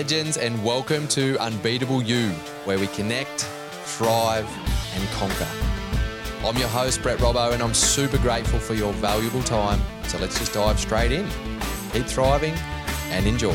legends, and welcome to Unbeatable You, where we connect, thrive, and conquer. I'm your host, Brett Robbo, and I'm super grateful for your valuable time. So let's just dive straight in. Keep thriving and enjoy.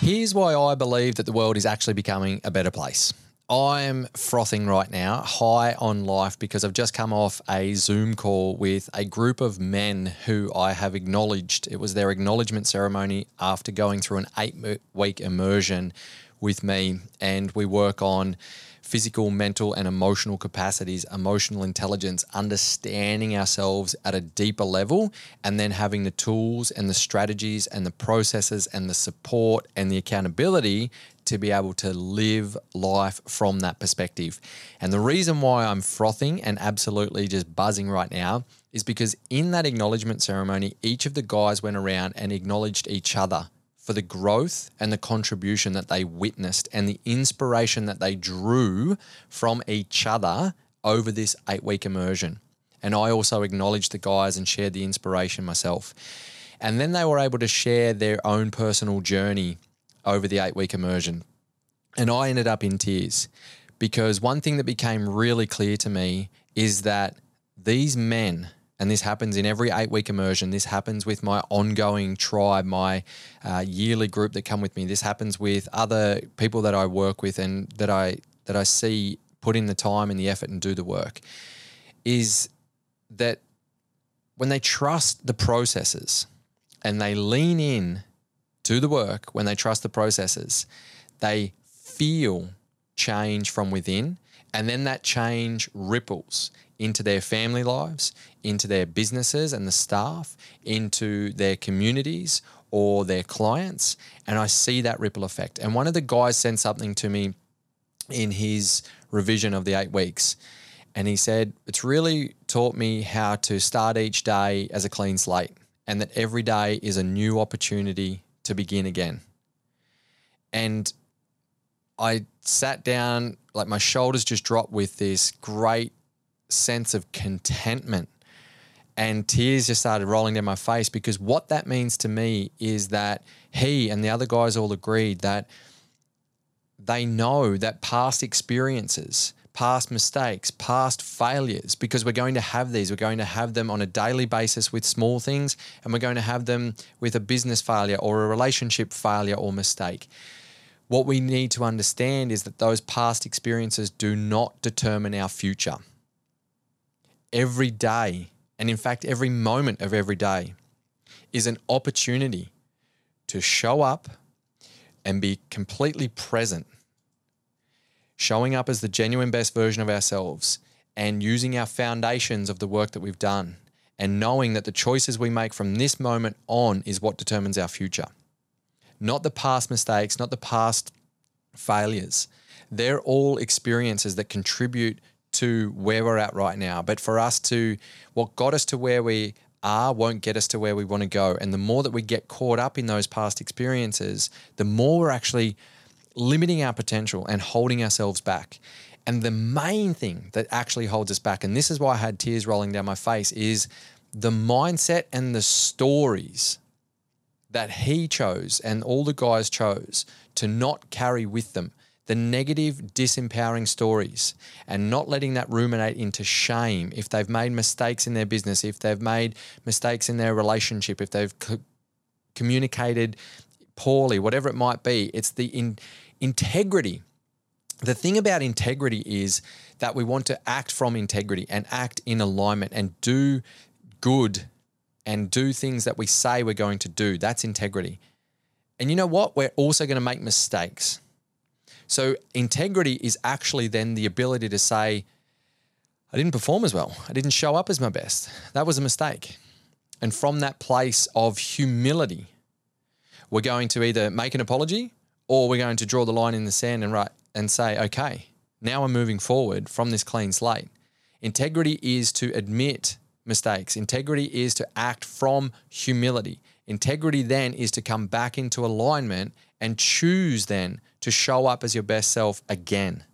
Here's why I believe that the world is actually becoming a better place. I'm frothing right now, high on life, because I've just come off a Zoom call with a group of men who I have acknowledged. It was their acknowledgement ceremony after going through an eight week immersion with me, and we work on physical, mental, and emotional capacities, emotional intelligence, understanding ourselves at a deeper level, and then having the tools and the strategies and the processes and the support and the accountability to be able to live life from that perspective. And the reason why I'm frothing and absolutely just buzzing right now is because in that acknowledgement ceremony, each of the guys went around and acknowledged each other for the growth and the contribution that they witnessed and the inspiration that they drew from each other over this eight week immersion. And I also acknowledged the guys and shared the inspiration myself. And then they were able to share their own personal journey over the eight week immersion. And I ended up in tears because one thing that became really clear to me is that these men and this happens in every eight week immersion. This happens with my ongoing tribe, my uh, yearly group that come with me. This happens with other people that I work with and that I that I see put in the time and the effort and do the work. Is that when they trust the processes and they lean in to the work, when they trust the processes, they feel change from within, and then that change ripples into their family lives, into their businesses and the staff, into their communities or their clients. And I see that ripple effect. And one of the guys sent something to me in his revision of the eight weeks. And he said, It's really taught me how to start each day as a clean slate and that every day is a new opportunity to begin again. And I sat down, like my shoulders just dropped with this great sense of contentment. And tears just started rolling down my face because what that means to me is that he and the other guys all agreed that they know that past experiences, past mistakes, past failures, because we're going to have these. We're going to have them on a daily basis with small things, and we're going to have them with a business failure or a relationship failure or mistake. What we need to understand is that those past experiences do not determine our future every day, and in fact, every moment of every day, is an opportunity to show up and be completely present, showing up as the genuine best version of ourselves and using our foundations of the work that we've done and knowing that the choices we make from this moment on is what determines our future. Not the past mistakes, not the past failures. They're all experiences that contribute to where we're at right now. But for us to, what got us to where we are won't get us to where we want to go. And the more that we get caught up in those past experiences, the more we're actually limiting our potential and holding ourselves back. And the main thing that actually holds us back, and this is why I had tears rolling down my face, is the mindset and the stories that he chose and all the guys chose to not carry with them the negative, disempowering stories and not letting that ruminate into shame if they've made mistakes in their business, if they've made mistakes in their relationship, if they've co- communicated poorly, whatever it might be. It's the in- integrity. The thing about integrity is that we want to act from integrity and act in alignment and do good and do things that we say we're going to do. That's integrity. And you know what? We're also going to make mistakes. So integrity is actually then the ability to say, I didn't perform as well. I didn't show up as my best. That was a mistake. And from that place of humility, we're going to either make an apology or we're going to draw the line in the sand and write and say, okay, now we're moving forward from this clean slate. Integrity is to admit mistakes. Integrity is to act from humility. Integrity then is to come back into alignment and choose then to show up as your best self again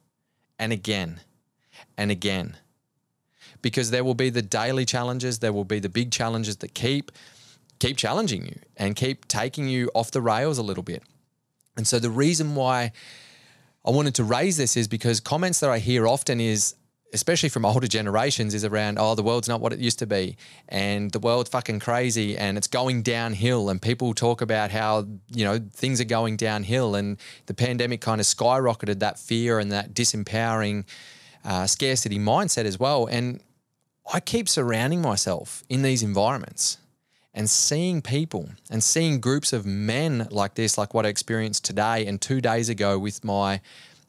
and again and again. because there will be the daily challenges, there will be the big challenges that keep keep challenging you and keep taking you off the rails a little bit. And so the reason why I wanted to raise this is because comments that I hear often is especially from older generations, is around, oh, the world's not what it used to be. And the world's fucking crazy and it's going downhill. And people talk about how, you know, things are going downhill. And the pandemic kind of skyrocketed that fear and that disempowering uh, scarcity mindset as well. And I keep surrounding myself in these environments and seeing people and seeing groups of men like this, like what I experienced today and two days ago with my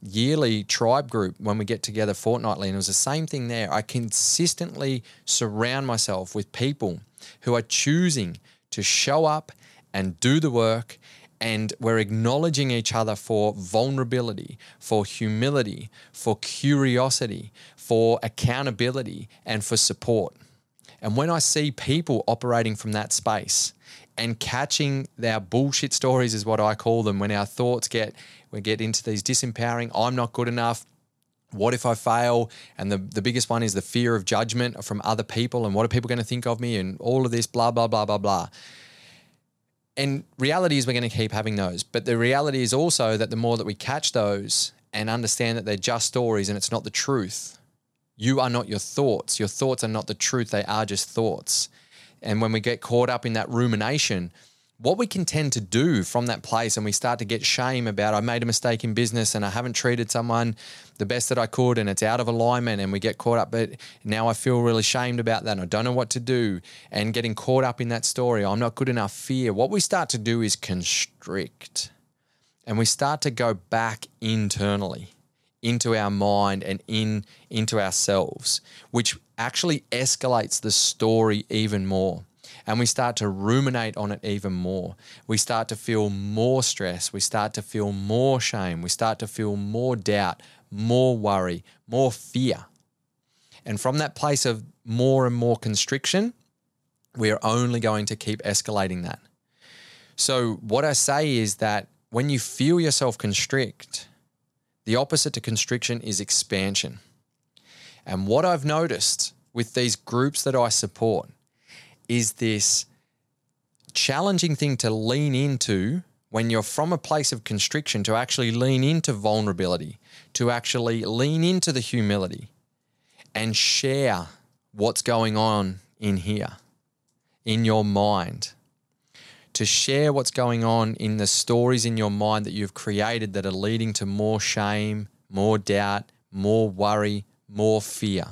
yearly tribe group when we get together fortnightly. And it was the same thing there. I consistently surround myself with people who are choosing to show up and do the work. And we're acknowledging each other for vulnerability, for humility, for curiosity, for accountability, and for support. And when I see people operating from that space and catching our bullshit stories, is what I call them, when our thoughts get we get into these disempowering, I'm not good enough. What if I fail? And the, the biggest one is the fear of judgment from other people and what are people going to think of me and all of this, blah, blah, blah, blah, blah. And reality is we're going to keep having those. But the reality is also that the more that we catch those and understand that they're just stories and it's not the truth, you are not your thoughts. Your thoughts are not the truth, they are just thoughts. And when we get caught up in that rumination, what we can tend to do from that place and we start to get shame about I made a mistake in business and I haven't treated someone the best that I could and it's out of alignment and we get caught up but now I feel really shamed about that and I don't know what to do and getting caught up in that story I'm not good enough fear what we start to do is constrict and we start to go back internally into our mind and in into ourselves which actually escalates the story even more and we start to ruminate on it even more. We start to feel more stress. We start to feel more shame. We start to feel more doubt, more worry, more fear. And from that place of more and more constriction, we are only going to keep escalating that. So, what I say is that when you feel yourself constrict, the opposite to constriction is expansion. And what I've noticed with these groups that I support is this challenging thing to lean into when you're from a place of constriction to actually lean into vulnerability, to actually lean into the humility and share what's going on in here, in your mind. To share what's going on in the stories in your mind that you've created that are leading to more shame, more doubt, more worry, more fear.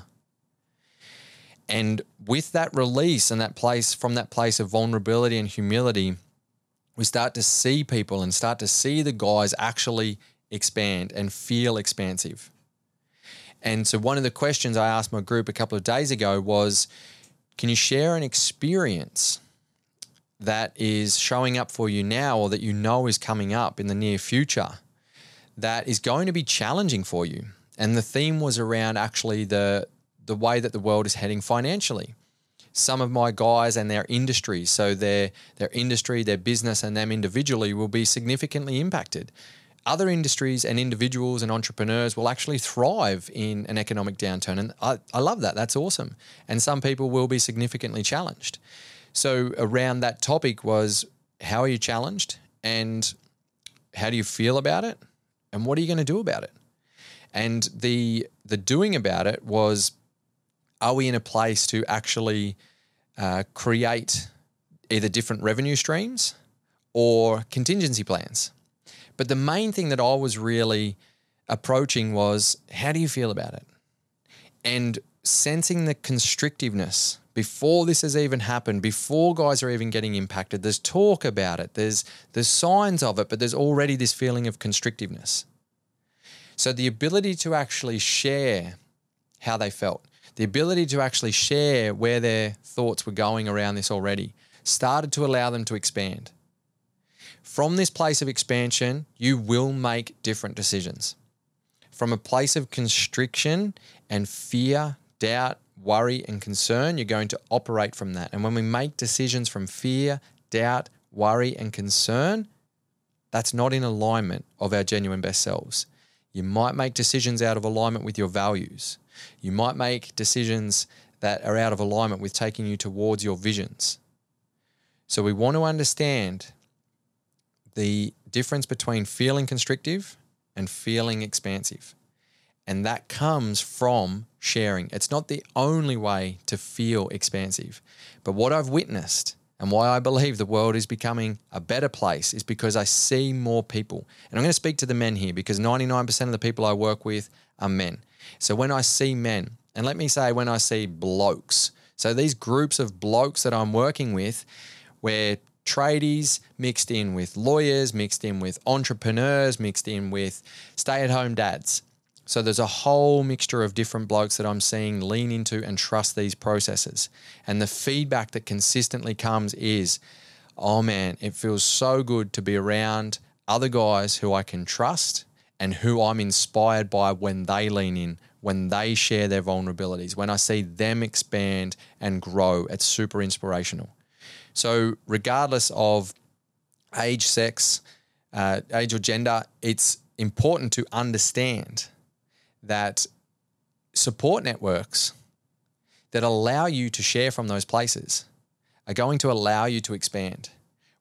And with that release and that place from that place of vulnerability and humility, we start to see people and start to see the guys actually expand and feel expansive. And so, one of the questions I asked my group a couple of days ago was Can you share an experience that is showing up for you now or that you know is coming up in the near future that is going to be challenging for you? And the theme was around actually the, the way that the world is heading financially. Some of my guys and their industry, so their their industry, their business, and them individually will be significantly impacted. Other industries and individuals and entrepreneurs will actually thrive in an economic downturn. And I, I love that. That's awesome. And some people will be significantly challenged. So around that topic was how are you challenged and how do you feel about it? And what are you going to do about it? And the the doing about it was are we in a place to actually uh, create either different revenue streams or contingency plans? But the main thing that I was really approaching was how do you feel about it? And sensing the constrictiveness before this has even happened, before guys are even getting impacted, there's talk about it, there's there's signs of it, but there's already this feeling of constrictiveness. So the ability to actually share how they felt, the ability to actually share where their thoughts were going around this already started to allow them to expand. From this place of expansion, you will make different decisions. From a place of constriction and fear, doubt, worry, and concern, you're going to operate from that. And when we make decisions from fear, doubt, worry, and concern, that's not in alignment of our genuine best selves. You might make decisions out of alignment with your values. You might make decisions that are out of alignment with taking you towards your visions. So we want to understand the difference between feeling constrictive and feeling expansive. And that comes from sharing. It's not the only way to feel expansive. But what I've witnessed and why I believe the world is becoming a better place is because I see more people. And I'm going to speak to the men here because 99% of the people I work with are men. So when I see men, and let me say when I see blokes, so these groups of blokes that I'm working with, where tradies mixed in with lawyers, mixed in with entrepreneurs, mixed in with stay at home dads. So there's a whole mixture of different blokes that I'm seeing lean into and trust these processes. And the feedback that consistently comes is, oh man, it feels so good to be around other guys who I can trust and who I'm inspired by when they lean in, when they share their vulnerabilities, when I see them expand and grow. It's super inspirational. So, regardless of age, sex, uh, age, or gender, it's important to understand that support networks that allow you to share from those places are going to allow you to expand,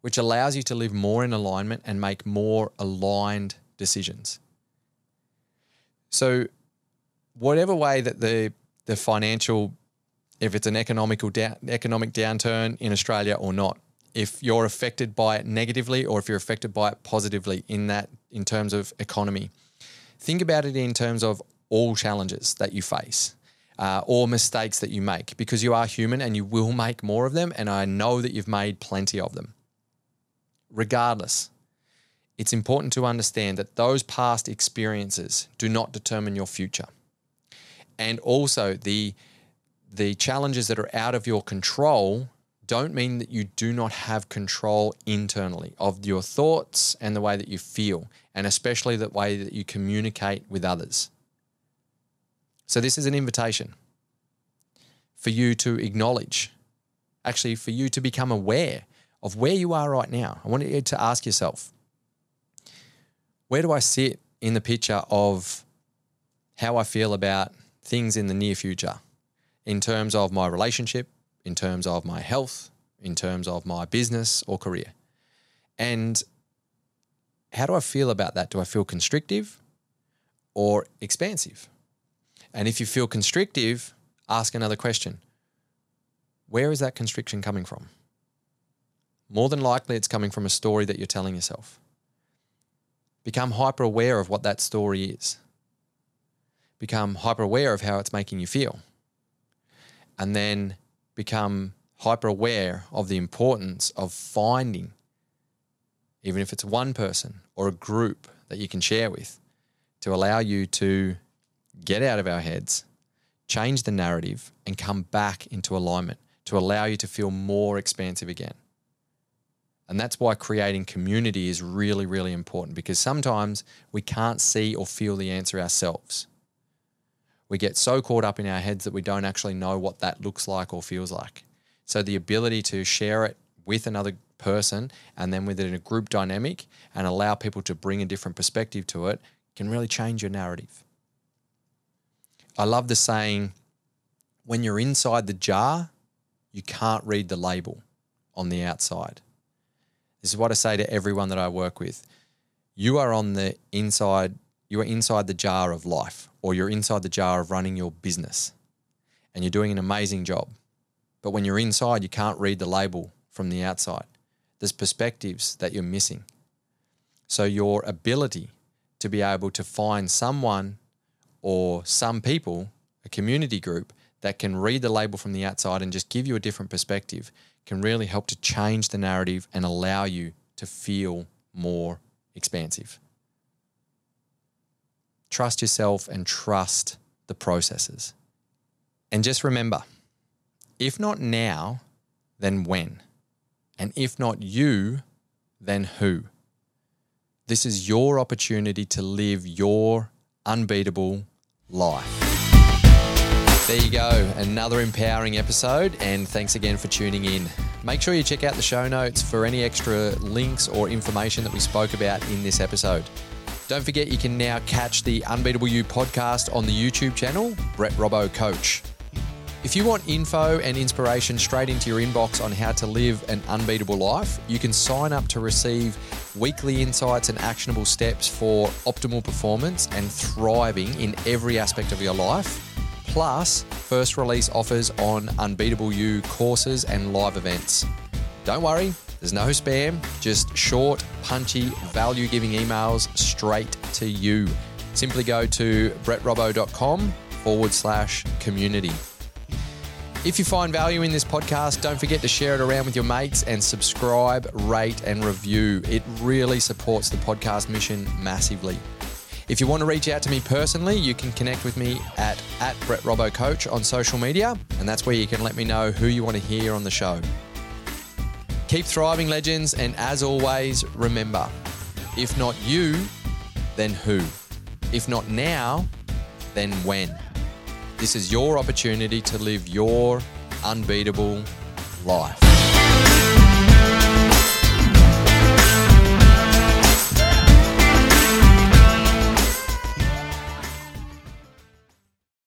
which allows you to live more in alignment and make more aligned decisions. So, whatever way that the the financial, if it's an economical down, economic downturn in Australia or not, if you're affected by it negatively or if you're affected by it positively in that in terms of economy, think about it in terms of all challenges that you face. Uh, or mistakes that you make because you are human and you will make more of them. And I know that you've made plenty of them. Regardless, it's important to understand that those past experiences do not determine your future. And also, the, the challenges that are out of your control don't mean that you do not have control internally of your thoughts and the way that you feel, and especially the way that you communicate with others. So, this is an invitation for you to acknowledge, actually, for you to become aware of where you are right now. I want you to ask yourself where do I sit in the picture of how I feel about things in the near future in terms of my relationship, in terms of my health, in terms of my business or career? And how do I feel about that? Do I feel constrictive or expansive? And if you feel constrictive, ask another question Where is that constriction coming from? More than likely, it's coming from a story that you're telling yourself. Become hyper aware of what that story is. Become hyper aware of how it's making you feel. And then become hyper aware of the importance of finding, even if it's one person or a group that you can share with, to allow you to get out of our heads, change the narrative, and come back into alignment to allow you to feel more expansive again. And that's why creating community is really, really important because sometimes we can't see or feel the answer ourselves. We get so caught up in our heads that we don't actually know what that looks like or feels like. So, the ability to share it with another person and then within a group dynamic and allow people to bring a different perspective to it can really change your narrative. I love the saying, when you're inside the jar, you can't read the label on the outside. This is what I say to everyone that I work with. You are on the inside, you are inside the jar of life, or you're inside the jar of running your business, and you're doing an amazing job. But when you're inside, you can't read the label from the outside. There's perspectives that you're missing. So, your ability to be able to find someone or some people, a community group that can read the label from the outside and just give you a different perspective can really help to change the narrative and allow you to feel more expansive. Trust yourself and trust the processes. And just remember if not now, then when? And if not you, then who? This is your opportunity to live your unbeatable life. There you go, another empowering episode, and thanks again for tuning in. Make sure you check out the show notes for any extra links or information that we spoke about in this episode. Don't forget you can now catch the Unbeatable You podcast on the YouTube channel, Brett Robbo Coach. If you want info and inspiration straight into your inbox on how to live an unbeatable life, you can sign up to receive weekly insights and actionable steps for optimal performance and thriving in every aspect of your life, plus first release offers on Unbeatable You courses and live events. Don't worry, there's no spam, just short, punchy, value giving emails straight to you. Simply go to brettrobbo.com forward slash community. If you find value in this podcast, don't forget to share it around with your mates and subscribe, rate, and review. It really supports the podcast mission massively. If you want to reach out to me personally, you can connect with me at, at Brett Robbo Coach on social media, and that's where you can let me know who you want to hear on the show. Keep thriving, legends, and as always, remember if not you, then who? If not now, then when? This is your opportunity to live your unbeatable life.